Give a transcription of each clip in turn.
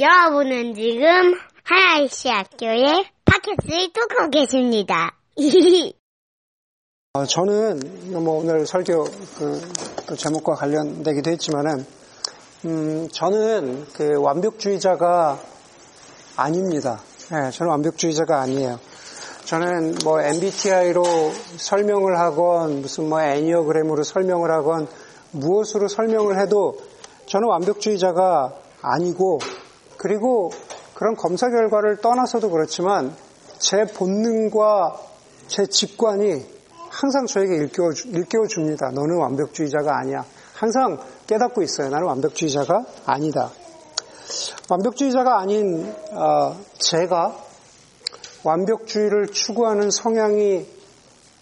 여러분은 지금 하나이시 학교의 팟캐스트를 뚫고 계십니다. 어, 저는 뭐 오늘 설교 그 제목과 관련되기도 했지만은 음, 저는 그 완벽주의자가 아닙니다. 네, 저는 완벽주의자가 아니에요. 저는 뭐 MBTI로 설명을 하건 무슨 뭐 애니어그램으로 설명을 하건 무엇으로 설명을 해도 저는 완벽주의자가 아니고 그리고 그런 검사 결과를 떠나서도 그렇지만 제 본능과 제 직관이 항상 저에게 일깨워, 일깨워 줍니다. 너는 완벽주의자가 아니야. 항상 깨닫고 있어요. 나는 완벽주의자가 아니다. 완벽주의자가 아닌 어, 제가 완벽주의를 추구하는 성향이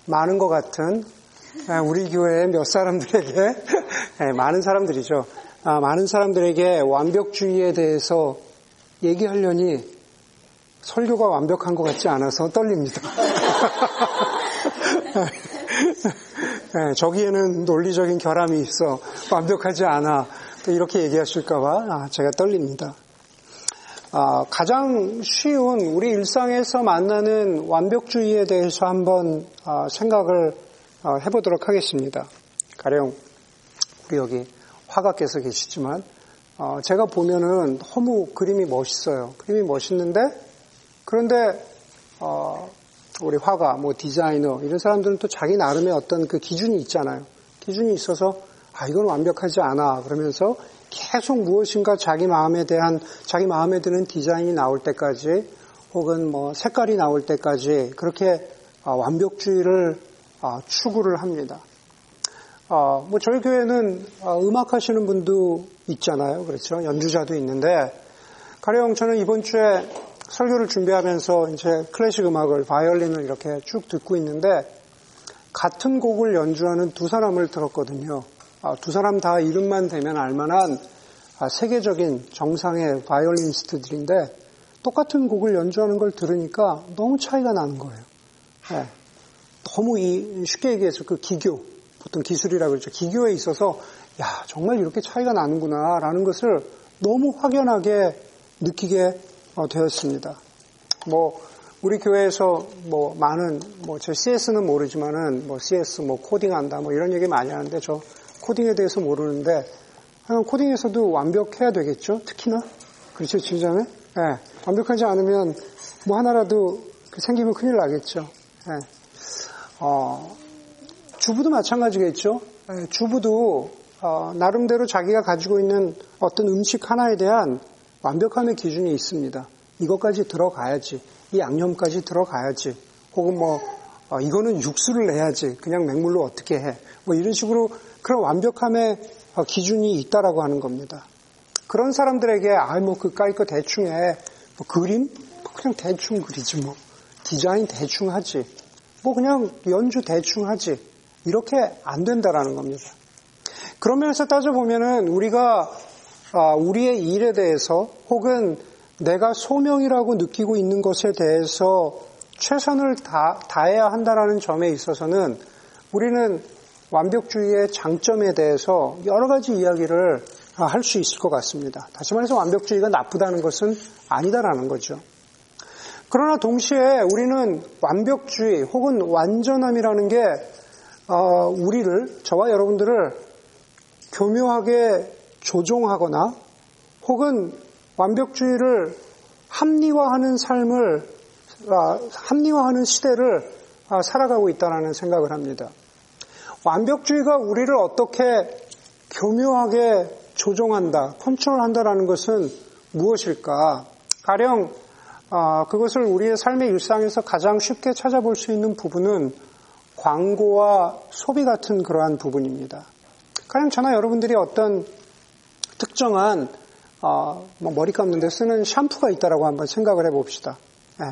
많은 것 같은 우리 교회의 몇 사람들에게 네, 많은 사람들이죠. 아, 많은 사람들에게 완벽주의에 대해서 얘기하려니 설교가 완벽한 것 같지 않아서 떨립니다. 네, 저기에는 논리적인 결함이 있어 완벽하지 않아 이렇게 얘기하실까봐 아, 제가 떨립니다. 아, 가장 쉬운 우리 일상에서 만나는 완벽주의에 대해서 한번 아, 생각을 아, 해보도록 하겠습니다. 가령 우리 여기 화가께서 계시지만 어, 제가 보면은 너무 그림이 멋있어요. 그림이 멋있는데 그런데 어, 우리 화가, 뭐 디자이너 이런 사람들은 또 자기 나름의 어떤 그 기준이 있잖아요. 기준이 있어서 아 이건 완벽하지 않아 그러면서 계속 무엇인가 자기 마음에 대한 자기 마음에 드는 디자인이 나올 때까지 혹은 뭐 색깔이 나올 때까지 그렇게 어, 완벽주의를 어, 추구를 합니다. 어, 뭐 저희 교회는 어, 음악 하시는 분도 있잖아요. 그렇죠. 연주자도 있는데 가령 저는 이번 주에 설교를 준비하면서 이제 클래식 음악을 바이올린을 이렇게 쭉 듣고 있는데 같은 곡을 연주하는 두 사람을 들었거든요. 아, 두 사람 다 이름만 되면 알만한 아, 세계적인 정상의 바이올리니스트들인데 똑같은 곡을 연주하는 걸 들으니까 너무 차이가 나는 거예요. 네. 너무 이 쉽게 얘기해서 그 기교, 보통 기술이라고 그러죠. 기교에 있어서 야 정말 이렇게 차이가 나는구나 라는 것을 너무 확연하게 느끼게 어, 되었습니다. 뭐 우리 교회에서 뭐 많은 뭐 제 CS는 모르지만은 뭐 CS 뭐 코딩한다 뭐 이런 얘기 많이 하는데 저 코딩에 대해서 모르는데 코딩에서도 완벽해야 되겠죠. 특히나 그렇죠 진짜네. 네. 완벽하지 않으면 뭐 하나라도 생기면 큰일 나겠죠. 네. 어, 주부도 마찬가지겠죠. 예, 주부도 어, 나름대로 자기가 가지고 있는 어떤 음식 하나에 대한 완벽함의 기준이 있습니다. 이것까지 들어가야지, 이 양념까지 들어가야지, 혹은 뭐 어, 이거는 육수를 내야지, 그냥 맹물로 어떻게 해, 뭐 이런 식으로 그런 완벽함의 어, 기준이 있다라고 하는 겁니다. 그런 사람들에게 아뭐 그까이 거 대충 해, 뭐 그림 뭐 그냥 대충 그리지 뭐 디자인 대충 하지, 뭐 그냥 연주 대충 하지. 이렇게 안 된다라는 겁니다. 그런 면에서 따져보면은 우리가 아, 우리의 일에 대해서 혹은 내가 소명이라고 느끼고 있는 것에 대해서 최선을 다, 다해야 한다라는 점에 있어서는 우리는 완벽주의의 장점에 대해서 여러 가지 이야기를 할 수 있을 것 같습니다. 다시 말해서 완벽주의가 나쁘다는 것은 아니다라는 거죠. 그러나 동시에 우리는 완벽주의 혹은 완전함이라는 게 어, 우리를 저와 여러분들을 교묘하게 조종하거나 혹은 완벽주의를 합리화하는 삶을 아, 합리화하는 시대를 아, 살아가고 있다는 생각을 합니다. 완벽주의가 우리를 어떻게 교묘하게 조종한다, 컨트롤한다라는 것은 무엇일까? 가령 아, 그것을 우리의 삶의 일상에서 가장 쉽게 찾아볼 수 있는 부분은 광고와 소비 같은 그러한 부분입니다. 가령 저나 여러분들이 어떤 특정한 어, 뭐 머리 감는데 쓰는 샴푸가 있다라고 한번 생각을 해봅시다. 네.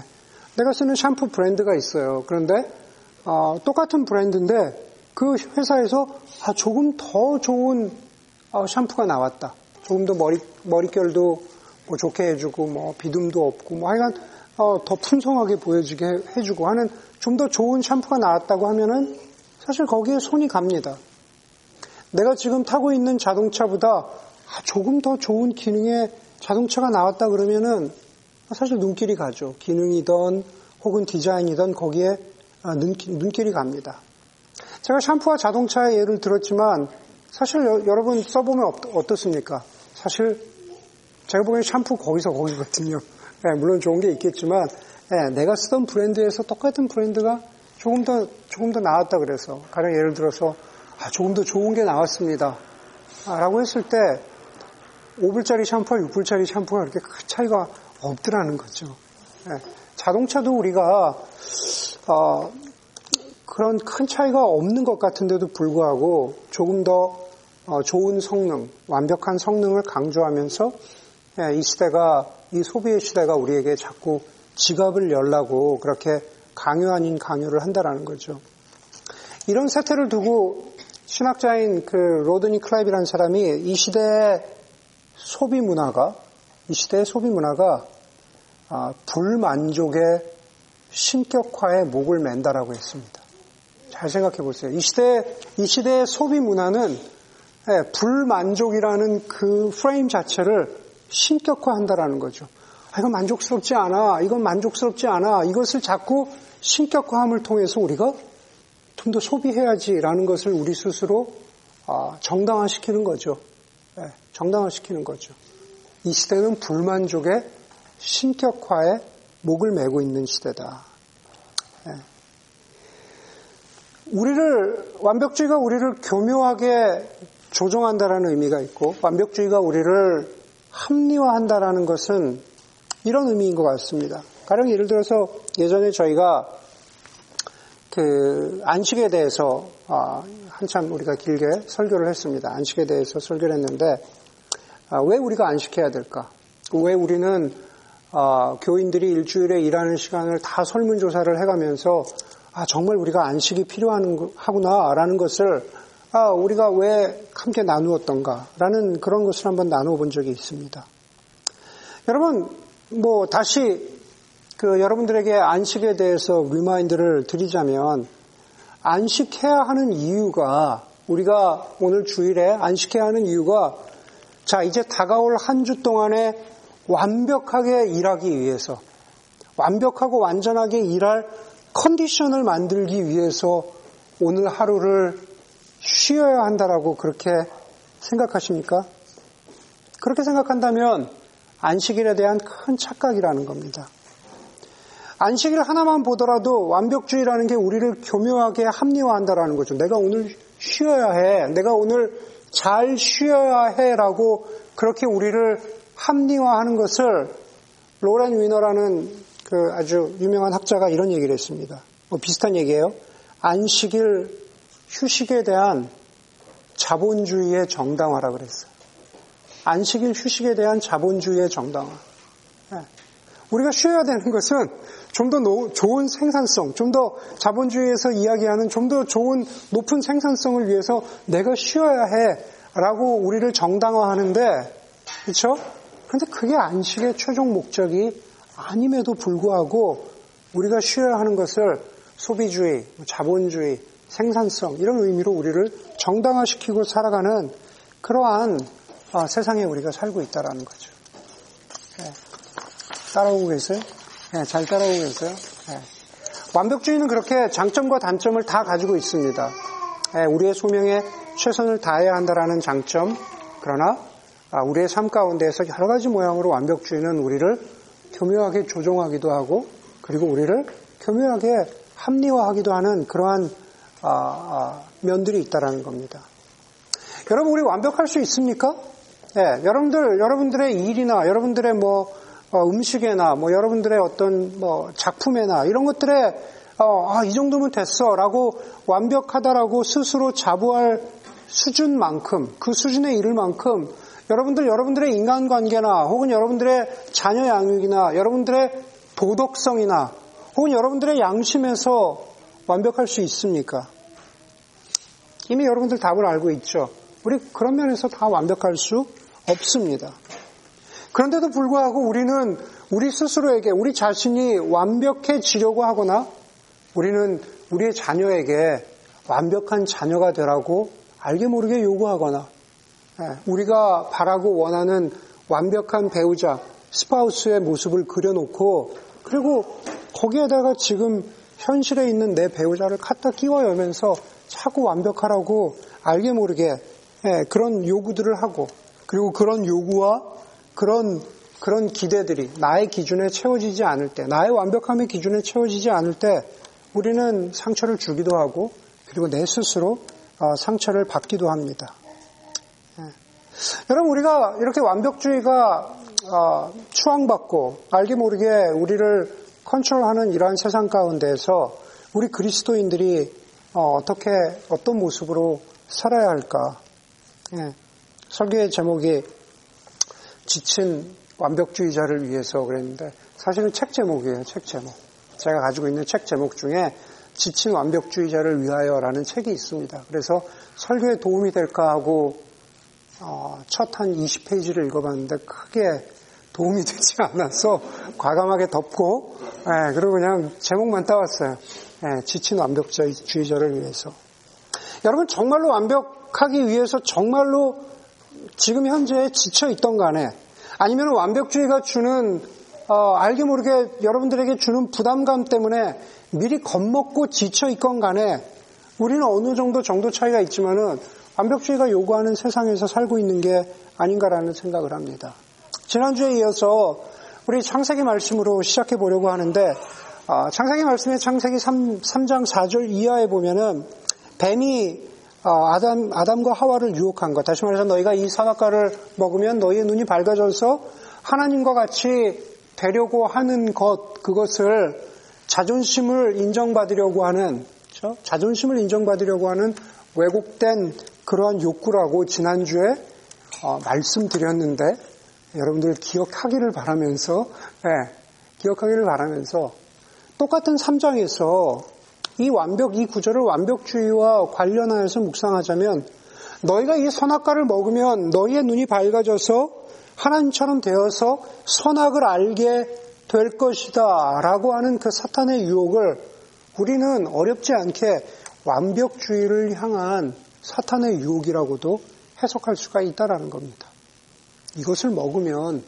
내가 쓰는 샴푸 브랜드가 있어요. 그런데 어, 똑같은 브랜드인데 그 회사에서 아, 조금 더 좋은 어, 샴푸가 나왔다. 조금 더 머리 머릿결도 뭐 좋게 해주고 뭐 비듬도 없고 뭐 하여간 어, 더 풍성하게 보여지게 해주고 하는 좀 더 좋은 샴푸가 나왔다고 하면은 사실 거기에 손이 갑니다. 내가 지금 타고 있는 자동차보다 아, 조금 더 좋은 기능의 자동차가 나왔다 그러면은 사실 눈길이 가죠. 기능이든 혹은 디자인이든 거기에 아, 눈길이 갑니다. 제가 샴푸와 자동차의 예를 들었지만 사실 여러분 써보면 어떻습니까? 사실 제가 보기엔 샴푸 거기서 거기거든요. 네, 물론 좋은 게 있겠지만 네, 내가 쓰던 브랜드에서 똑같은 브랜드가 조금 더 조금 더 나았다 그래서 가령 예를 들어서 아, 조금 더 좋은 게 나왔습니다. 아, 라고 했을 때 5불짜리 샴푸와 6불짜리 샴푸가 그렇게 큰 차이가 없더라는 거죠. 네, 자동차도 우리가 어, 그런 큰 차이가 없는 것 같은데도 불구하고 조금 더 어, 좋은 성능, 완벽한 성능을 강조하면서 예, 이 시대가 이 소비의 시대가 우리에게 자꾸 지갑을 열라고 그렇게 강요 아닌 강요를 한다라는 거죠. 이런 세태를 두고 신학자인 그 로드니 클랩이라는 사람이 이 시대의 소비 문화가 이 시대의 소비 문화가 아, 불만족의 신격화에 목을 맨다라고 했습니다. 잘 생각해 보세요. 이 시대 이 시대의 소비 문화는 예, 불만족이라는 그 프레임 자체를 신격화한다라는 거죠. 아, 이건 만족스럽지 않아. 이건 만족스럽지 않아. 이것을 자꾸 신격화함을 통해서 우리가 좀더 소비해야지라는 것을 우리 스스로 아, 정당화시키는 거죠. 예, 정당화시키는 거죠. 이 시대는 불만족의 신격화에 목을 메고 있는 시대다. 예. 우리를 완벽주의가 우리를 교묘하게 조종한다라는 의미가 있고 완벽주의가 우리를 합리화한다라는 것은 이런 의미인 것 같습니다. 가령 예를 들어서 예전에 저희가 그 안식에 대해서 아, 한참 우리가 길게 설교를 했습니다. 안식에 대해서 설교를 했는데 아, 왜 우리가 안식해야 될까? 왜 우리는 아, 교인들이 일주일에 일하는 시간을 다 설문조사를 해가면서 아, 정말 우리가 안식이 필요하구나라는 것을 아, 우리가 왜 함께 나누었던가라는 그런 것을 한번 나누어 본 적이 있습니다. 여러분, 뭐, 다시 그 여러분들에게 안식에 대해서 remind를 드리자면, 안식해야 하는 이유가, 우리가 오늘 주일에 안식해야 하는 이유가, 자, 이제 다가올 한 주 동안에 완벽하게 일하기 위해서, 완벽하고 완전하게 일할 컨디션을 만들기 위해서 오늘 하루를 쉬어야 한다라고 그렇게 생각하십니까? 그렇게 생각한다면 안식일에 대한 큰 착각이라는 겁니다. 안식일 하나만 보더라도 완벽주의라는 게 우리를 교묘하게 합리화한다라는 거죠. 내가 오늘 쉬어야 해. 내가 오늘 잘 쉬어야 해. 라고 그렇게 우리를 합리화하는 것을 로렌 위너라는 그 아주 유명한 학자가 이런 얘기를 했습니다. 뭐 비슷한 얘기예요. 안식일 휴식에 대한 자본주의의 정당화라 그랬어요. 안식일 휴식에 대한 자본주의의 정당화. 네. 우리가 쉬어야 되는 것은 좀 더 좋은 생산성, 좀 더 자본주의에서 이야기하는 좀 더 좋은 높은 생산성을 위해서 내가 쉬어야 해. 라고 우리를 정당화하는데, 그렇죠? 그런데 그게 안식의 최종 목적이 아님에도 불구하고 우리가 쉬어야 하는 것을 소비주의, 자본주의, 생산성 이런 의미로 우리를 정당화시키고 살아가는 그러한 어, 세상에 우리가 살고 있다라는 거죠. 네. 따라오고 계세요? 네, 잘 따라오고 계세요? 네. 완벽주의는 그렇게 장점과 단점을 다 가지고 있습니다. 네, 우리의 소명에 최선을 다해야 한다라는 장점, 그러나 아, 우리의 삶 가운데에서 여러 가지 모양으로 완벽주의는 우리를 교묘하게 조종하기도 하고, 그리고 우리를 교묘하게 합리화하기도 하는 그러한 아, 아, 면들이 있다라는 겁니다. 여러분 우리 완벽할 수 있습니까? 네, 여러분들 여러분들의 일이나 여러분들의 뭐 어, 음식에나 뭐 여러분들의 어떤 뭐 작품에나 이런 것들에 어, 아, 이 정도면 됐어라고 완벽하다라고 스스로 자부할 수준만큼 그 수준에 이를 만큼 여러분들 여러분들의 인간관계나 혹은 여러분들의 자녀 양육이나 여러분들의 도덕성이나 혹은 여러분들의 양심에서 완벽할 수 있습니까? 이미 여러분들 답을 알고 있죠. 우리 그런 면에서 다 완벽할 수 없습니다. 그런데도 불구하고 우리는 우리 스스로에게 우리 자신이 완벽해지려고 하거나 우리는 우리의 자녀에게 완벽한 자녀가 되라고 알게 모르게 요구하거나 예, 우리가 바라고 원하는 완벽한 배우자, 스파우스의 모습을 그려놓고 그리고 거기에다가 지금 현실에 있는 내 배우자를 갖다 끼워 열면서 자꾸 완벽하라고 알게 모르게 예, 그런 요구들을 하고 그리고 그런 요구와 그런 그런 기대들이 나의 기준에 채워지지 않을 때, 나의 완벽함의 기준에 채워지지 않을 때 우리는 상처를 주기도 하고 그리고 내 스스로 어, 상처를 받기도 합니다. 예. 여러분 우리가 이렇게 완벽주의가 어, 추앙받고 알게 모르게 우리를 컨트롤하는 이러한 세상 가운데에서 우리 그리스도인들이 어, 떻게 어떤 모습으로 살아야 할까? 예. 설교의 제목이 지친 완벽주의자를 위해서 그랬는데 사실은 책 제목이에요. 책 제목. 제가 가지고 있는 책 제목 중에 지친 완벽주의자를 위하여라는 책이 있습니다. 그래서 설교에 도움이 될까 하고 어, 첫한 20페이지를 읽어봤는데 크게 도움이 되지 않아서 과감하게 덮고 예, 그리고 그냥 제목만 따왔어요. 예, 지친 완벽주의자를 위해서. 여러분 정말로 완벽하기 위해서 정말로 지금 현재 지쳐 있던 간에 아니면 완벽주의가 주는 어, 알게 모르게 여러분들에게 주는 부담감 때문에 미리 겁먹고 지쳐 있건 간에 우리는 어느 정도 정도 차이가 있지만은 완벽주의가 요구하는 세상에서 살고 있는 게 아닌가라는 생각을 합니다. 지난주에 이어서 우리 창세기 말씀으로 시작해 보려고 하는데 어, 창세기 말씀의 창세기 3, 3장 4절 이하에 보면은 뱀이 어, 아담, 아담과 하와를 유혹한 것. 다시 말해서 너희가 이 사과과를 먹으면 너희의 눈이 밝아져서 하나님과 같이 되려고 하는 것, 그것을 자존심을 인정받으려고 하는, 그렇죠? 자존심을 인정받으려고 하는 왜곡된 그러한 욕구라고 지난주에 어, 말씀드렸는데 여러분들 기억하기를 바라면서, 네, 기억하기를 바라면서 똑같은 3장에서 이 완벽, 이 구절을 완벽주의와 관련하여서 묵상하자면 너희가 이 선악과를 먹으면 너희의 눈이 밝아져서 하나님처럼 되어서 선악을 알게 될 것이다 라고 하는 그 사탄의 유혹을 우리는 어렵지 않게 완벽주의를 향한 사탄의 유혹이라고도 해석할 수가 있다라는 겁니다. 이것을 먹으면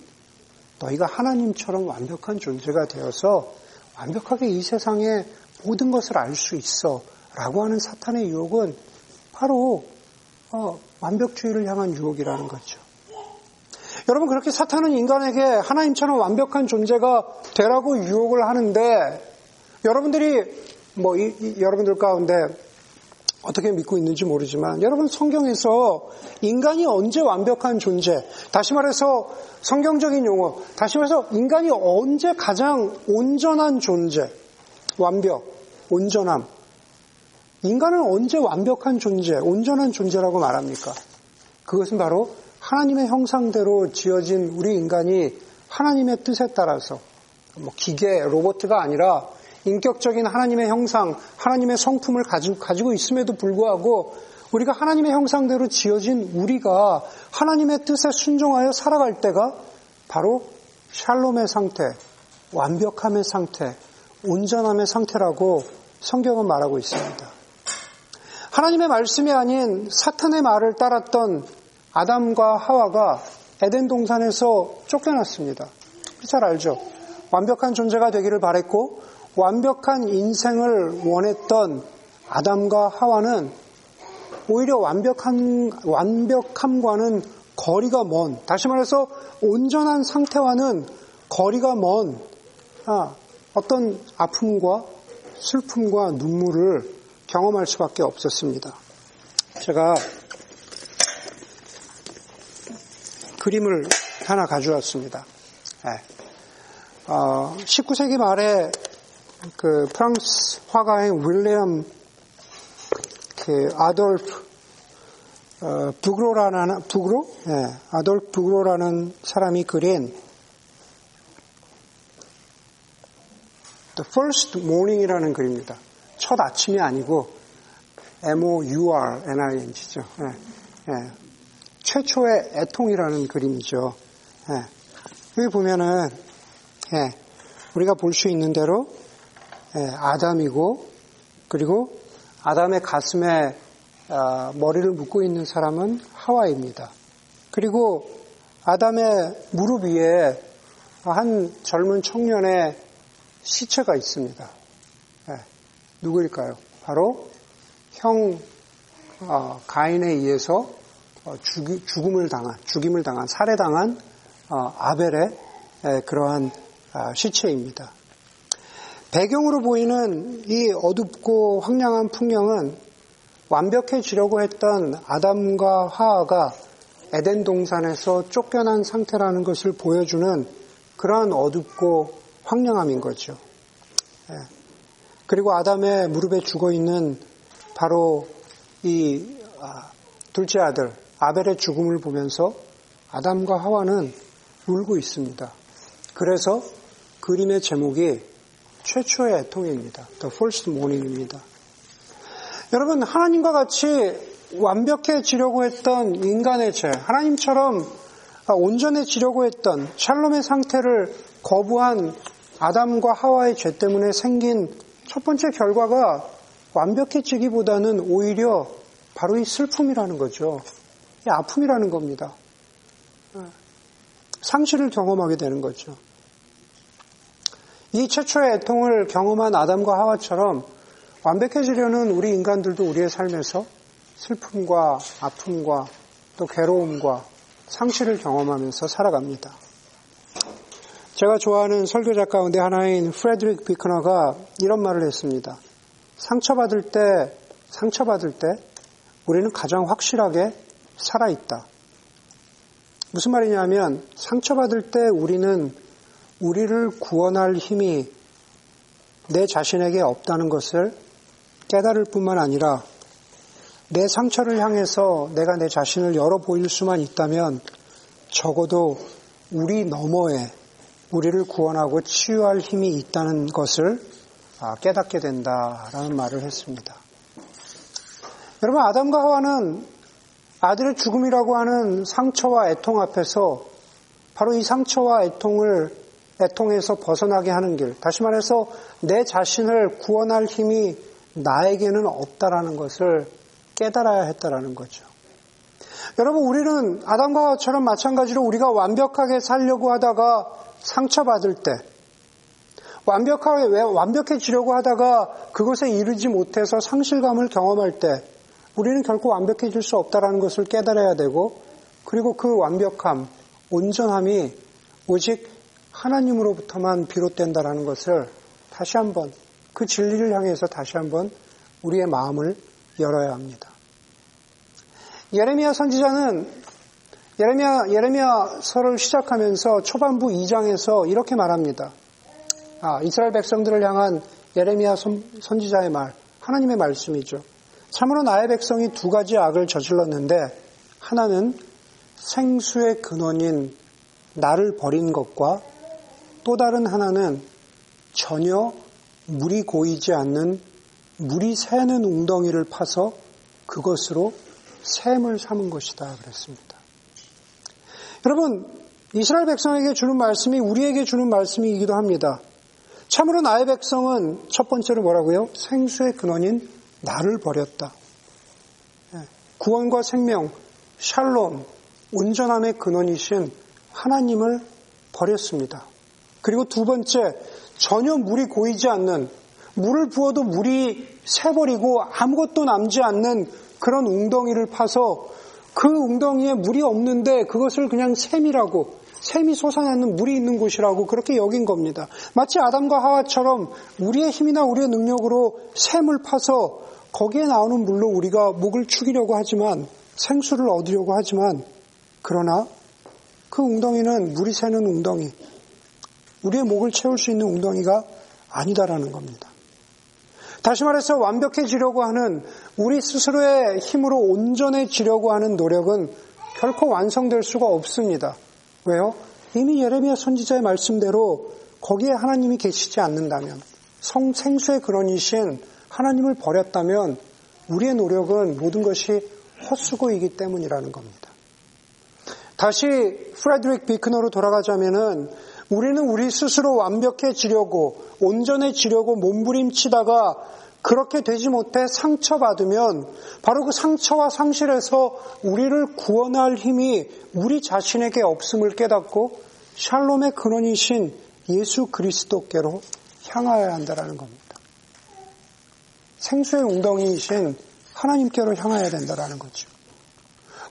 너희가 하나님처럼 완벽한 존재가 되어서 완벽하게 이 세상에 모든 것을 알 수 있어. 라고 하는 사탄의 유혹은 바로 어, 완벽주의를 향한 유혹이라는 거죠. 여러분 그렇게 사탄은 인간에게 하나님처럼 완벽한 존재가 되라고 유혹을 하는데 여러분들이 뭐 이, 이, 여러분들 가운데 어떻게 믿고 있는지 모르지만 여러분 성경에서 인간이 언제 완벽한 존재 다시 말해서 성경적인 용어 다시 말해서 인간이 언제 가장 온전한 존재 완벽, 온전함. 인간은 언제 완벽한 존재, 온전한 존재라고 말합니까? 그것은 바로 하나님의 형상대로 지어진 우리 인간이 하나님의 뜻에 따라서 뭐 기계, 로버트가 아니라 인격적인 하나님의 형상, 하나님의 성품을 가지고, 가지고 있음에도 불구하고 우리가 하나님의 형상대로 지어진 우리가 하나님의 뜻에 순종하여 살아갈 때가 바로 샬롬의 상태, 완벽함의 상태, 온전함의 상태라고 성경은 말하고 있습니다. 하나님의 말씀이 아닌 사탄의 말을 따랐던 아담과 하와가 에덴 동산에서 쫓겨났습니다. 잘 알죠? 완벽한 존재가 되기를 바랬고 완벽한 인생을 원했던 아담과 하와는 오히려 완벽한 완벽함과는 거리가 먼, 다시 말해서 온전한 상태와는 거리가 먼 아, 어떤 아픔과 슬픔과 눈물을 경험할 수밖에 없었습니다. 제가 그림을 하나 가져왔습니다. 네. 어, 19세기 말에 그 프랑스 화가인 윌리엄 그 아돌프 어, 부그로라는 부그로, 네, 아돌프 부그로라는 사람이 그린 The First Morning이라는 글입니다. 첫 아침이 아니고 M-O-U-R-N-I-Ng죠. 예, 예. 최초의 애통이라는 그림이죠. 예. 여기 보면은 예, 우리가 볼 수 있는 대로 예, 아담이고 그리고 아담의 가슴에 어, 머리를 묶고 있는 사람은 하와입니다. 그리고 아담의 무릎 위에 한 젊은 청년의 시체가 있습니다. 네, 누구일까요? 바로 형 어, 가인에 의해서 어, 죽임을 당한, 죽임을 당한, 살해당한 어, 아벨의 에, 그러한 아, 시체입니다. 배경으로 보이는 이 어둡고 황량한 풍경은 완벽해지려고 했던 아담과 하하가 에덴 동산에서 쫓겨난 상태라는 것을 보여주는 그러한 어둡고 황량함인 거죠. 예. 그리고 아담의 무릎에 죽어 있는 바로 이 아, 둘째 아들 아벨의 죽음을 보면서 아담과 하와는 울고 있습니다. 그래서 그림의 제목이 최초의 애통입니다. The First Morning입니다. 여러분 하나님과 같이 완벽해지려고 했던 인간의 죄, 하나님처럼 온전해지려고 했던 샬롬의 상태를 거부한 아담과 하와의 죄 때문에 생긴 첫 번째 결과가 완벽해지기보다는 오히려 바로 이 슬픔이라는 거죠. 이 아픔이라는 겁니다. 상실을 경험하게 되는 거죠. 이 최초의 애통을 경험한 아담과 하와처럼 완벽해지려는 우리 인간들도 우리의 삶에서 슬픔과 아픔과 또 괴로움과 상실을 경험하면서 살아갑니다. 제가 좋아하는 설교자 가운데 하나인 프레드릭 비크너가 이런 말을 했습니다. 상처받을 때, 상처받을 때 우리는 가장 확실하게 살아있다. 무슨 말이냐면 상처받을 때 우리는 우리를 구원할 힘이 내 자신에게 없다는 것을 깨달을 뿐만 아니라 내 상처를 향해서 내가 내 자신을 열어 보일 수만 있다면 적어도 우리 너머에 우리를 구원하고 치유할 힘이 있다는 것을 아, 깨닫게 된다라는 말을 했습니다. 여러분, 아담과 하와는 아들의 죽음이라고 하는 상처와 애통 앞에서 바로 이 상처와 애통을 애통에서 벗어나게 하는 길, 다시 말해서 내 자신을 구원할 힘이 나에게는 없다라는 것을 깨달아야 했다라는 거죠. 여러분, 우리는 아담과 하와처럼 마찬가지로 우리가 완벽하게 살려고 하다가 상처받을 때, 완벽하게, 왜 완벽해지려고 하다가 그것에 이르지 못해서 상실감을 경험할 때, 우리는 결코 완벽해질 수 없다라는 것을 깨달아야 되고, 그리고 그 완벽함, 온전함이 오직 하나님으로부터만 비롯된다라는 것을 다시 한번 그 진리를 향해서 다시 한번 우리의 마음을 열어야 합니다. 예레미야 선지자는 예레미야 예레미야서를 시작하면서 초반부 2장에서 이렇게 말합니다. 아, 이스라엘 백성들을 향한 예레미야 선, 선지자의 말, 하나님의 말씀이죠. 참으로 나의 백성이 두 가지 악을 저질렀는데 하나는 생수의 근원인 나를 버린 것과 또 다른 하나는 전혀 물이 고이지 않는 물이 새는 웅덩이를 파서 그것으로 샘을 삼은 것이다 그랬습니다. 여러분 이스라엘 백성에게 주는 말씀이 우리에게 주는 말씀이기도 합니다. 참으로 나의 백성은 첫 번째로 뭐라고요? 생수의 근원인 나를 버렸다. 예, 구원과 생명, 샬롬, 온전함의 근원이신 하나님을 버렸습니다. 그리고 두 번째, 전혀 물이 고이지 않는, 물을 부어도 물이 새버리고 아무것도 남지 않는 그런 웅덩이를 파서 그 웅덩이에 물이 없는데 그것을 그냥 샘이라고, 샘이 솟아나는 물이 있는 곳이라고 그렇게 여긴 겁니다. 마치 아담과 하와처럼 우리의 힘이나 우리의 능력으로 샘을 파서 거기에 나오는 물로 우리가 목을 축이려고 하지만 생수를 얻으려고 하지만 그러나 그 웅덩이는 물이 새는 웅덩이, 우리의 목을 채울 수 있는 웅덩이가 아니다라는 겁니다. 다시 말해서 완벽해지려고 하는 우리 스스로의 힘으로 온전해지려고 하는 노력은 결코 완성될 수가 없습니다. 왜요? 이미 예레미야 선지자의 말씀대로 거기에 하나님이 계시지 않는다면 성 생수의 근원이신 하나님을 버렸다면 우리의 노력은 모든 것이 헛수고이기 때문이라는 겁니다. 다시 프레드릭 비크너로 돌아가자면은 우리는 우리 스스로 완벽해지려고 온전해지려고 몸부림치다가 그렇게 되지 못해 상처받으면 바로 그 상처와 상실에서 우리를 구원할 힘이 우리 자신에게 없음을 깨닫고 샬롬의 근원이신 예수 그리스도께로 향하여야 한다는 겁니다. 생수의 웅덩이이신 하나님께로 향해야 된다는 거죠.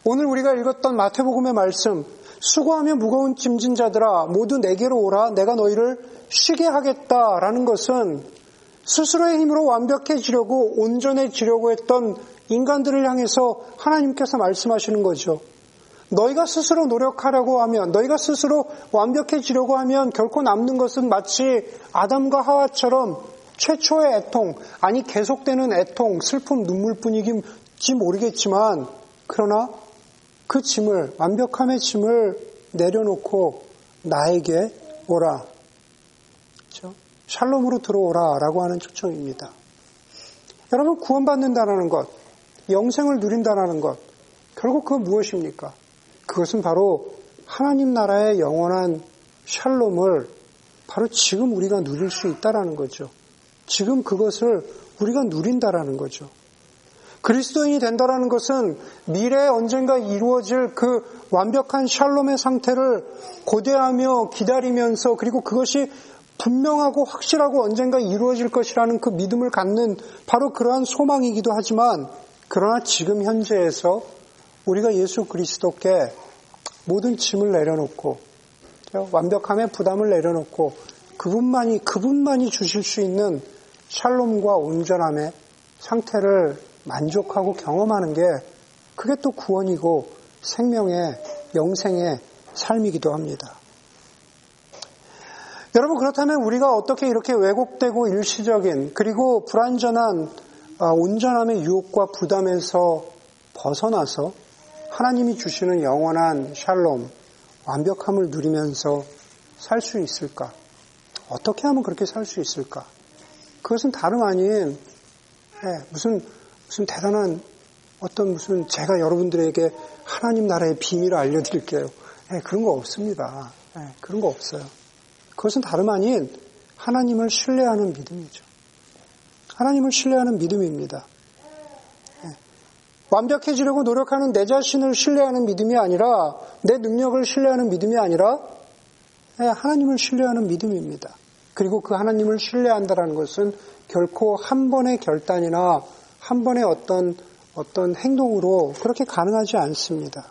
오늘 우리가 읽었던 마태복음의 말씀, 수고하며 무거운 짐진 자들아 모두 내게로 오라 내가 너희를 쉬게 하겠다라는 것은 스스로의 힘으로 완벽해지려고 온전해지려고 했던 인간들을 향해서 하나님께서 말씀하시는 거죠. 너희가 스스로 노력하려고 하면, 너희가 스스로 완벽해지려고 하면 결코 남는 것은 마치 아담과 하와처럼 최초의 애통, 아니 계속되는 애통, 슬픔, 눈물뿐이긴지 모르겠지만, 그러나 그 짐을, 완벽함의 짐을 내려놓고 나에게 오라. 그렇죠? 샬롬으로 들어오라 라고 하는 초청입니다. 여러분, 구원받는다는 것, 영생을 누린다는 것, 결국 그건 무엇입니까? 그것은 바로 하나님 나라의 영원한 샬롬을 바로 지금 우리가 누릴 수 있다라는 거죠. 지금 그것을 우리가 누린다라는 거죠. 그리스도인이 된다라는 것은 미래에 언젠가 이루어질 그 완벽한 샬롬의 상태를 고대하며 기다리면서 그리고 그것이 분명하고 확실하고 언젠가 이루어질 것이라는 그 믿음을 갖는 바로 그러한 소망이기도 하지만 그러나 지금 현재에서 우리가 예수 그리스도께 모든 짐을 내려놓고 완벽함의 부담을 내려놓고 그분만이 그분만이 주실 수 있는 샬롬과 온전함의 상태를 만족하고 경험하는 게 그게 또 구원이고 생명의 영생의 삶이기도 합니다. 여러분 그렇다면 우리가 어떻게 이렇게 왜곡되고 일시적인 그리고 불완전한 아, 온전함의 유혹과 부담에서 벗어나서 하나님이 주시는 영원한 샬롬, 완벽함을 누리면서 살 수 있을까? 어떻게 하면 그렇게 살 수 있을까? 그것은 다름 아닌 예, 무슨 무슨 대단한 어떤 무슨 제가 여러분들에게 하나님 나라의 비밀을 알려드릴게요. 예, 그런 거 없습니다. 예, 그런 거 없어요. 그것은 다름 아닌 하나님을 신뢰하는 믿음이죠. 하나님을 신뢰하는 믿음입니다. 예, 완벽해지려고 노력하는 내 자신을 신뢰하는 믿음이 아니라 내 능력을 신뢰하는 믿음이 아니라 예, 하나님을 신뢰하는 믿음입니다. 그리고 그 하나님을 신뢰한다는 것은 결코 한 번의 결단이나 한 번의 어떤 어떤 행동으로 그렇게 가능하지 않습니다.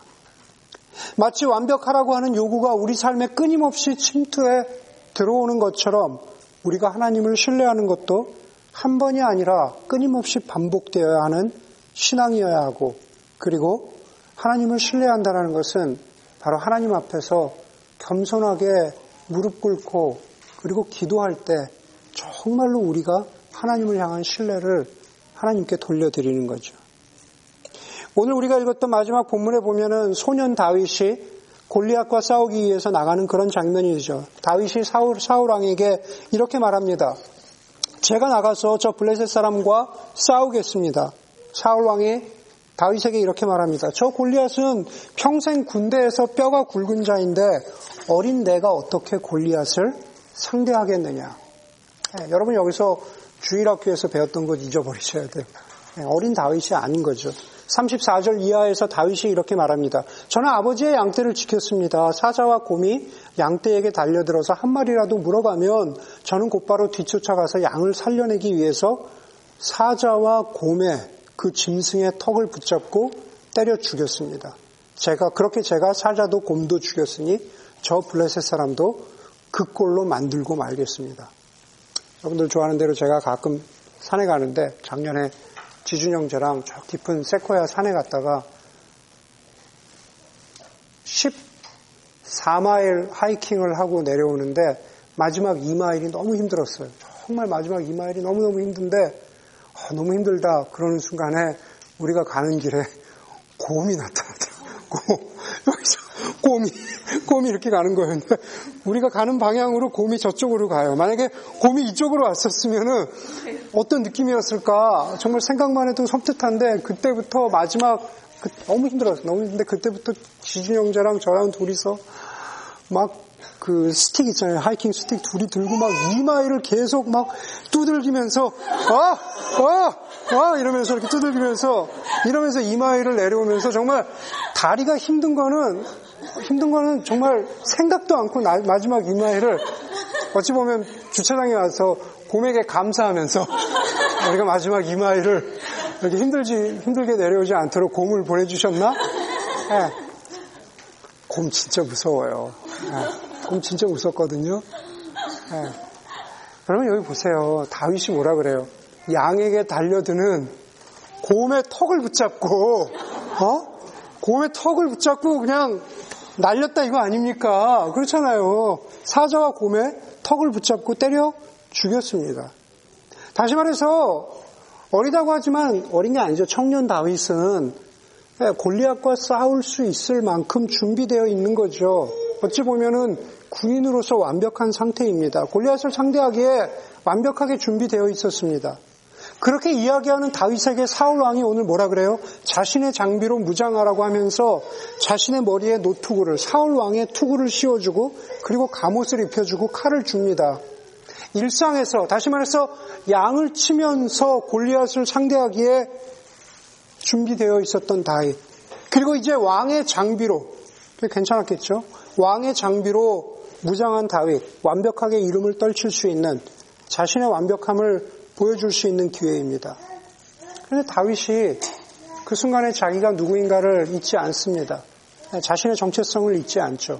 마치 완벽하라고 하는 요구가 우리 삶에 끊임없이 침투해 들어오는 것처럼 우리가 하나님을 신뢰하는 것도 한 번이 아니라 끊임없이 반복되어야 하는 신앙이어야 하고 그리고 하나님을 신뢰한다는 것은 바로 하나님 앞에서 겸손하게 무릎 꿇고 그리고 기도할 때 정말로 우리가 하나님을 향한 신뢰를 하나님께 돌려드리는 거죠. 오늘 우리가 읽었던 마지막 본문에 보면은 소년 다윗이 골리앗과 싸우기 위해서 나가는 그런 장면이죠. 다윗이 사울, 사울 왕에게 이렇게 말합니다. 제가 나가서 저 블레셋 사람과 싸우겠습니다. 사울 왕이 다윗에게 이렇게 말합니다. 저 골리앗은 평생 군대에서 뼈가 굵은 자인데 어린 내가 어떻게 골리앗을 상대하겠느냐. 네, 여러분 여기서 주일학교에서 배웠던 것 잊어버리셔야 돼요. 네, 어린 다윗이 아닌 거죠. 34절 이하에서 다윗이 이렇게 말합니다. 저는 아버지의 양떼를 지켰습니다. 사자와 곰이 양떼에게 달려들어서 한 마리라도 물어가면 저는 곧바로 뒤쫓아가서 양을 살려내기 위해서 사자와 곰의 그 짐승의 턱을 붙잡고 때려 죽였습니다. 제가 그렇게 제가 사자도 곰도 죽였으니 저 블레셋 사람도 그 꼴로 만들고 말겠습니다. 여러분들 좋아하는 대로 제가 가끔 산에 가는데 작년에 지준형 저랑 저 깊은 세코야 산에 갔다가 14마일 하이킹을 하고 내려오는데 마지막 2마일이 너무 힘들었어요. 정말 마지막 2마일이 너무너무 힘든데 어, 너무 힘들다 그러는 순간에 우리가 가는 길에 곰이 나타나더라고요. 여기서 곰이, 곰이 이렇게 가는 거예요. 우리가 가는 방향으로 곰이 저쪽으로 가요. 만약에 곰이 이쪽으로 왔었으면은 어떤 느낌이었을까? 정말 생각만 해도 섬뜩한데 그때부터 마지막 그, 너무 힘들었어요. 너무 힘든데 그때부터 지준 형제랑 저랑 둘이서 막 그 스틱 있잖아요. 하이킹 스틱 둘이 들고 막 이마일을 계속 막 두들기면서 아! 아! 아! 이러면서 이렇게 두들기면서 이러면서 이마일을 내려오면서 정말 다리가 힘든 거는 힘든 거는 정말 생각도 않고 나, 마지막 이마일을 어찌 보면 주차장에 와서 곰에게 감사하면서 우리가 마지막 이마일을 이렇게 힘들지 힘들게 내려오지 않도록 곰을 보내주셨나? 네. 곰 진짜 무서워요. 네. 곰 진짜 무섭거든요. 네. 여러분 여기 보세요. 다윗이 뭐라 그래요? 양에게 달려드는 곰의 턱을 붙잡고 어? 곰의 턱을 붙잡고 그냥 날렸다 이거 아닙니까? 그렇잖아요. 사자와 곰의 턱을 붙잡고 때려 죽였습니다. 다시 말해서 어리다고 하지만 어린 게 아니죠. 청년 다윗은 골리앗과 싸울 수 있을 만큼 준비되어 있는 거죠. 어찌 보면은 군인으로서 완벽한 상태입니다. 골리앗을 상대하기에 완벽하게 준비되어 있었습니다. 그렇게 이야기하는 다윗에게 사울 왕이 오늘 뭐라 그래요? 자신의 장비로 무장하라고 하면서 자신의 머리에 노투구를 사울 왕의 투구를 씌워주고 그리고 갑옷을 입혀주고 칼을 줍니다. 일상에서 다시 말해서 양을 치면서 골리앗을 상대하기에 준비되어 있었던 다윗. 그리고 이제 왕의 장비로 괜찮았겠죠? 왕의 장비로 무장한 다윗, 완벽하게 이름을 떨칠 수 있는 자신의 완벽함을 보여줄 수 있는 기회입니다. 그런데 다윗이 그 순간에 자기가 누구인가를 잊지 않습니다. 자신의 정체성을 잊지 않죠.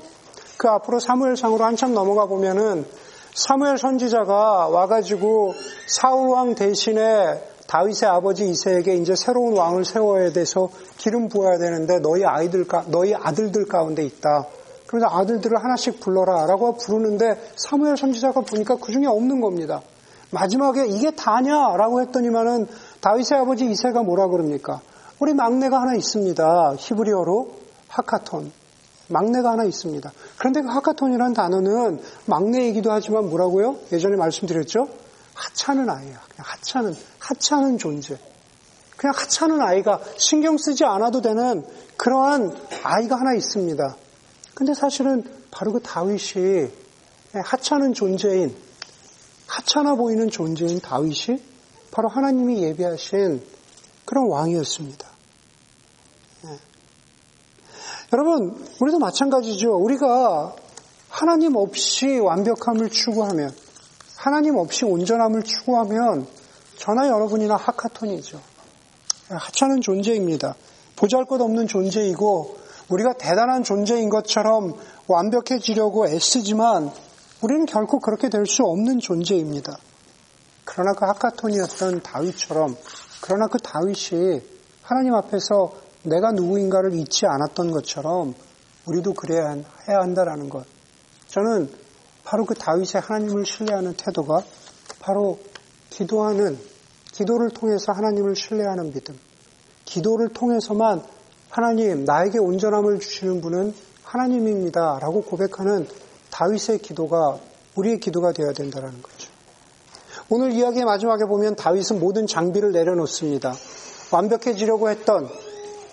그 앞으로 사무엘상으로 한참 넘어가 보면은 사무엘 선지자가 와가지고 사울 왕 대신에 다윗의 아버지 이세에게 이제 새로운 왕을 세워야 돼서 기름 부어야 되는데 너희 아이들 너희 아들들 가운데 있다. 그래서 아들들을 하나씩 불러라라고 부르는데 사무엘 선지자가 보니까 그 중에 없는 겁니다. 마지막에 이게 다냐라고 했더니만은 다윗의 아버지 이세가 뭐라 그럽니까? 우리 막내가 하나 있습니다. 히브리어로 하카톤. 막내가 하나 있습니다. 그런데 그 하카톤이라는 단어는 막내이기도 하지만 뭐라고요? 예전에 말씀드렸죠? 하찮은 아이야. 그냥 하찮은, 하찮은 존재. 그냥 하찮은 아이가 신경 쓰지 않아도 되는 그러한 아이가 하나 있습니다. 근데 사실은 바로 그 다윗이 하찮은 존재인, 하찮아 보이는 존재인 다윗이 바로 하나님이 예비하신 그런 왕이었습니다. 여러분, 우리도 마찬가지죠. 우리가 하나님 없이 완벽함을 추구하면, 하나님 없이 온전함을 추구하면, 저나 여러분이나 하카톤이죠. 하찮은 존재입니다. 보잘 것 없는 존재이고, 우리가 대단한 존재인 것처럼 완벽해지려고 애쓰지만, 우리는 결코 그렇게 될 수 없는 존재입니다. 그러나 그 하카톤이었던 다윗처럼, 그러나 그 다윗이 하나님 앞에서 내가 누구인가를 잊지 않았던 것처럼 우리도 그래야 해야 한다라는 것. 저는 바로 그 다윗의 하나님을 신뢰하는 태도가 바로 기도하는 기도를 통해서 하나님을 신뢰하는 믿음. 기도를 통해서만 하나님 나에게 온전함을 주시는 분은 하나님입니다라고 고백하는 다윗의 기도가 우리의 기도가 되어야 된다는 거죠. 오늘 이야기의 마지막에 보면 다윗은 모든 장비를 내려놓습니다. 완벽해지려고 했던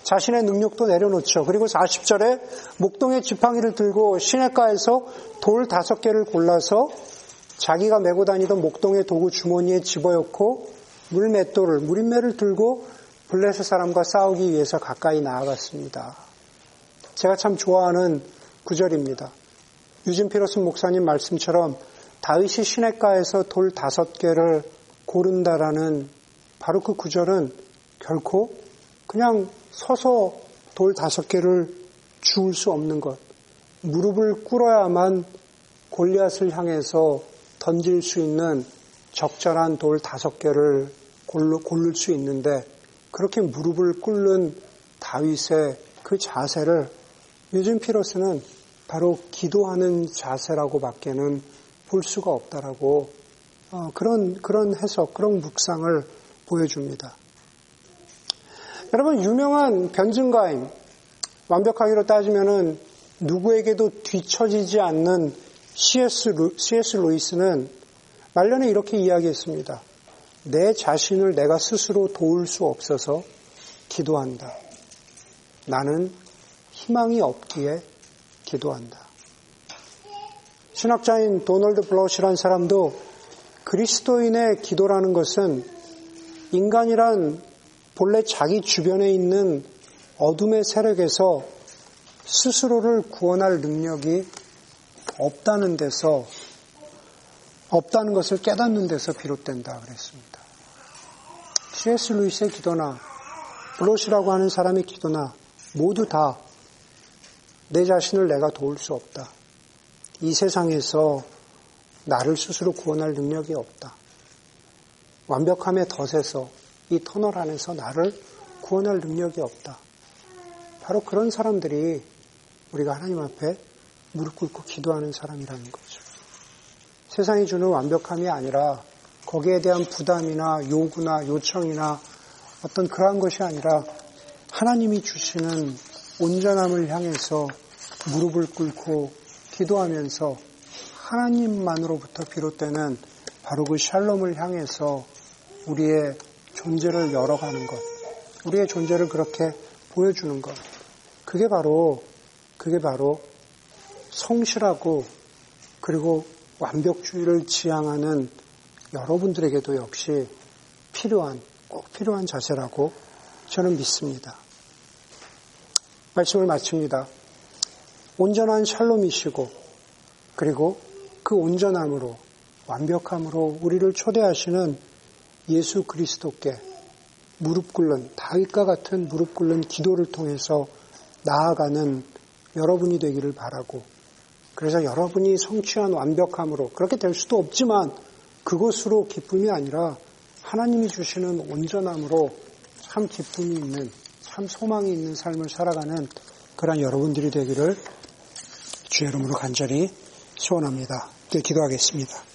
자신의 능력도 내려놓죠. 그리고 40절에 목동의 지팡이를 들고 시내가에서 돌 다섯 개를 골라서 자기가 메고 다니던 목동의 도구 주머니에 집어넣고 물맷돌을 무림매를 들고 블레셋 사람과 싸우기 위해서 가까이 나아갔습니다. 제가 참 좋아하는 구절입니다. 유진 피러슨 목사님 말씀처럼 다윗이 시내가에서 돌 다섯 개를 고른다라는 바로 그 구절은 결코 그냥 서서 돌 다섯 개를 주울 수 없는 것. 무릎을 꿇어야만 골리앗을 향해서 던질 수 있는 적절한 돌 다섯 개를 고를 수 있는데 그렇게 무릎을 꿇는 다윗의 그 자세를 요즘 피러스는 바로 기도하는 자세라고 밖에는 볼 수가 없다라고 어, 그런 그런 해석, 그런 묵상을 보여줍니다. 여러분 유명한 변증가임 완벽하기로 따지면은 누구에게도 뒤처지지 않는 C.S. 루, C.S. 루이스는 말년에 이렇게 이야기했습니다. 내 자신을 내가 스스로 도울 수 없어서 기도한다. 나는 희망이 없기에 기도한다. 신학자인 도널드 블러시라는 사람도 그리스도인의 기도라는 것은 인간이란 본래 자기 주변에 있는 어둠의 세력에서 스스로를 구원할 능력이 없다는 데서 없다는 것을 깨닫는 데서 비롯된다 그랬습니다. C.S. 루이스의 기도나 블롯이라고 하는 사람의 기도나 모두 다 내 자신을 내가 도울 수 없다. 이 세상에서 나를 스스로 구원할 능력이 없다. 완벽함의 덫에서 이 터널 안에서 나를 구원할 능력이 없다. 바로 그런 사람들이 우리가 하나님 앞에 무릎 꿇고 기도하는 사람이라는 거죠. 세상이 주는 완벽함이 아니라 거기에 대한 부담이나 요구나 요청이나 어떤 그러한 것이 아니라 하나님이 주시는 온전함을 향해서 무릎을 꿇고 기도하면서 하나님만으로부터 비롯되는 바로 그 샬롬을 향해서 우리의 존재를 열어가는 것, 우리의 존재를 그렇게 보여주는 것, 그게 바로, 그게 바로 성실하고 그리고 완벽주의를 지향하는 여러분들에게도 역시 필요한, 꼭 필요한 자세라고 저는 믿습니다. 말씀을 마칩니다. 온전한 샬롬이시고, 그리고 그 온전함으로, 완벽함으로 우리를 초대하시는 예수 그리스도께 무릎 꿇는, 다윗과 같은 무릎 꿇는 기도를 통해서 나아가는 여러분이 되기를 바라고, 그래서 여러분이 성취한 완벽함으로, 그렇게 될 수도 없지만, 그것으로 기쁨이 아니라 하나님이 주시는 온전함으로 참 기쁨이 있는, 참 소망이 있는 삶을 살아가는 그런 여러분들이 되기를 주의 이름으로 간절히 소원합니다. 기도하겠습니다.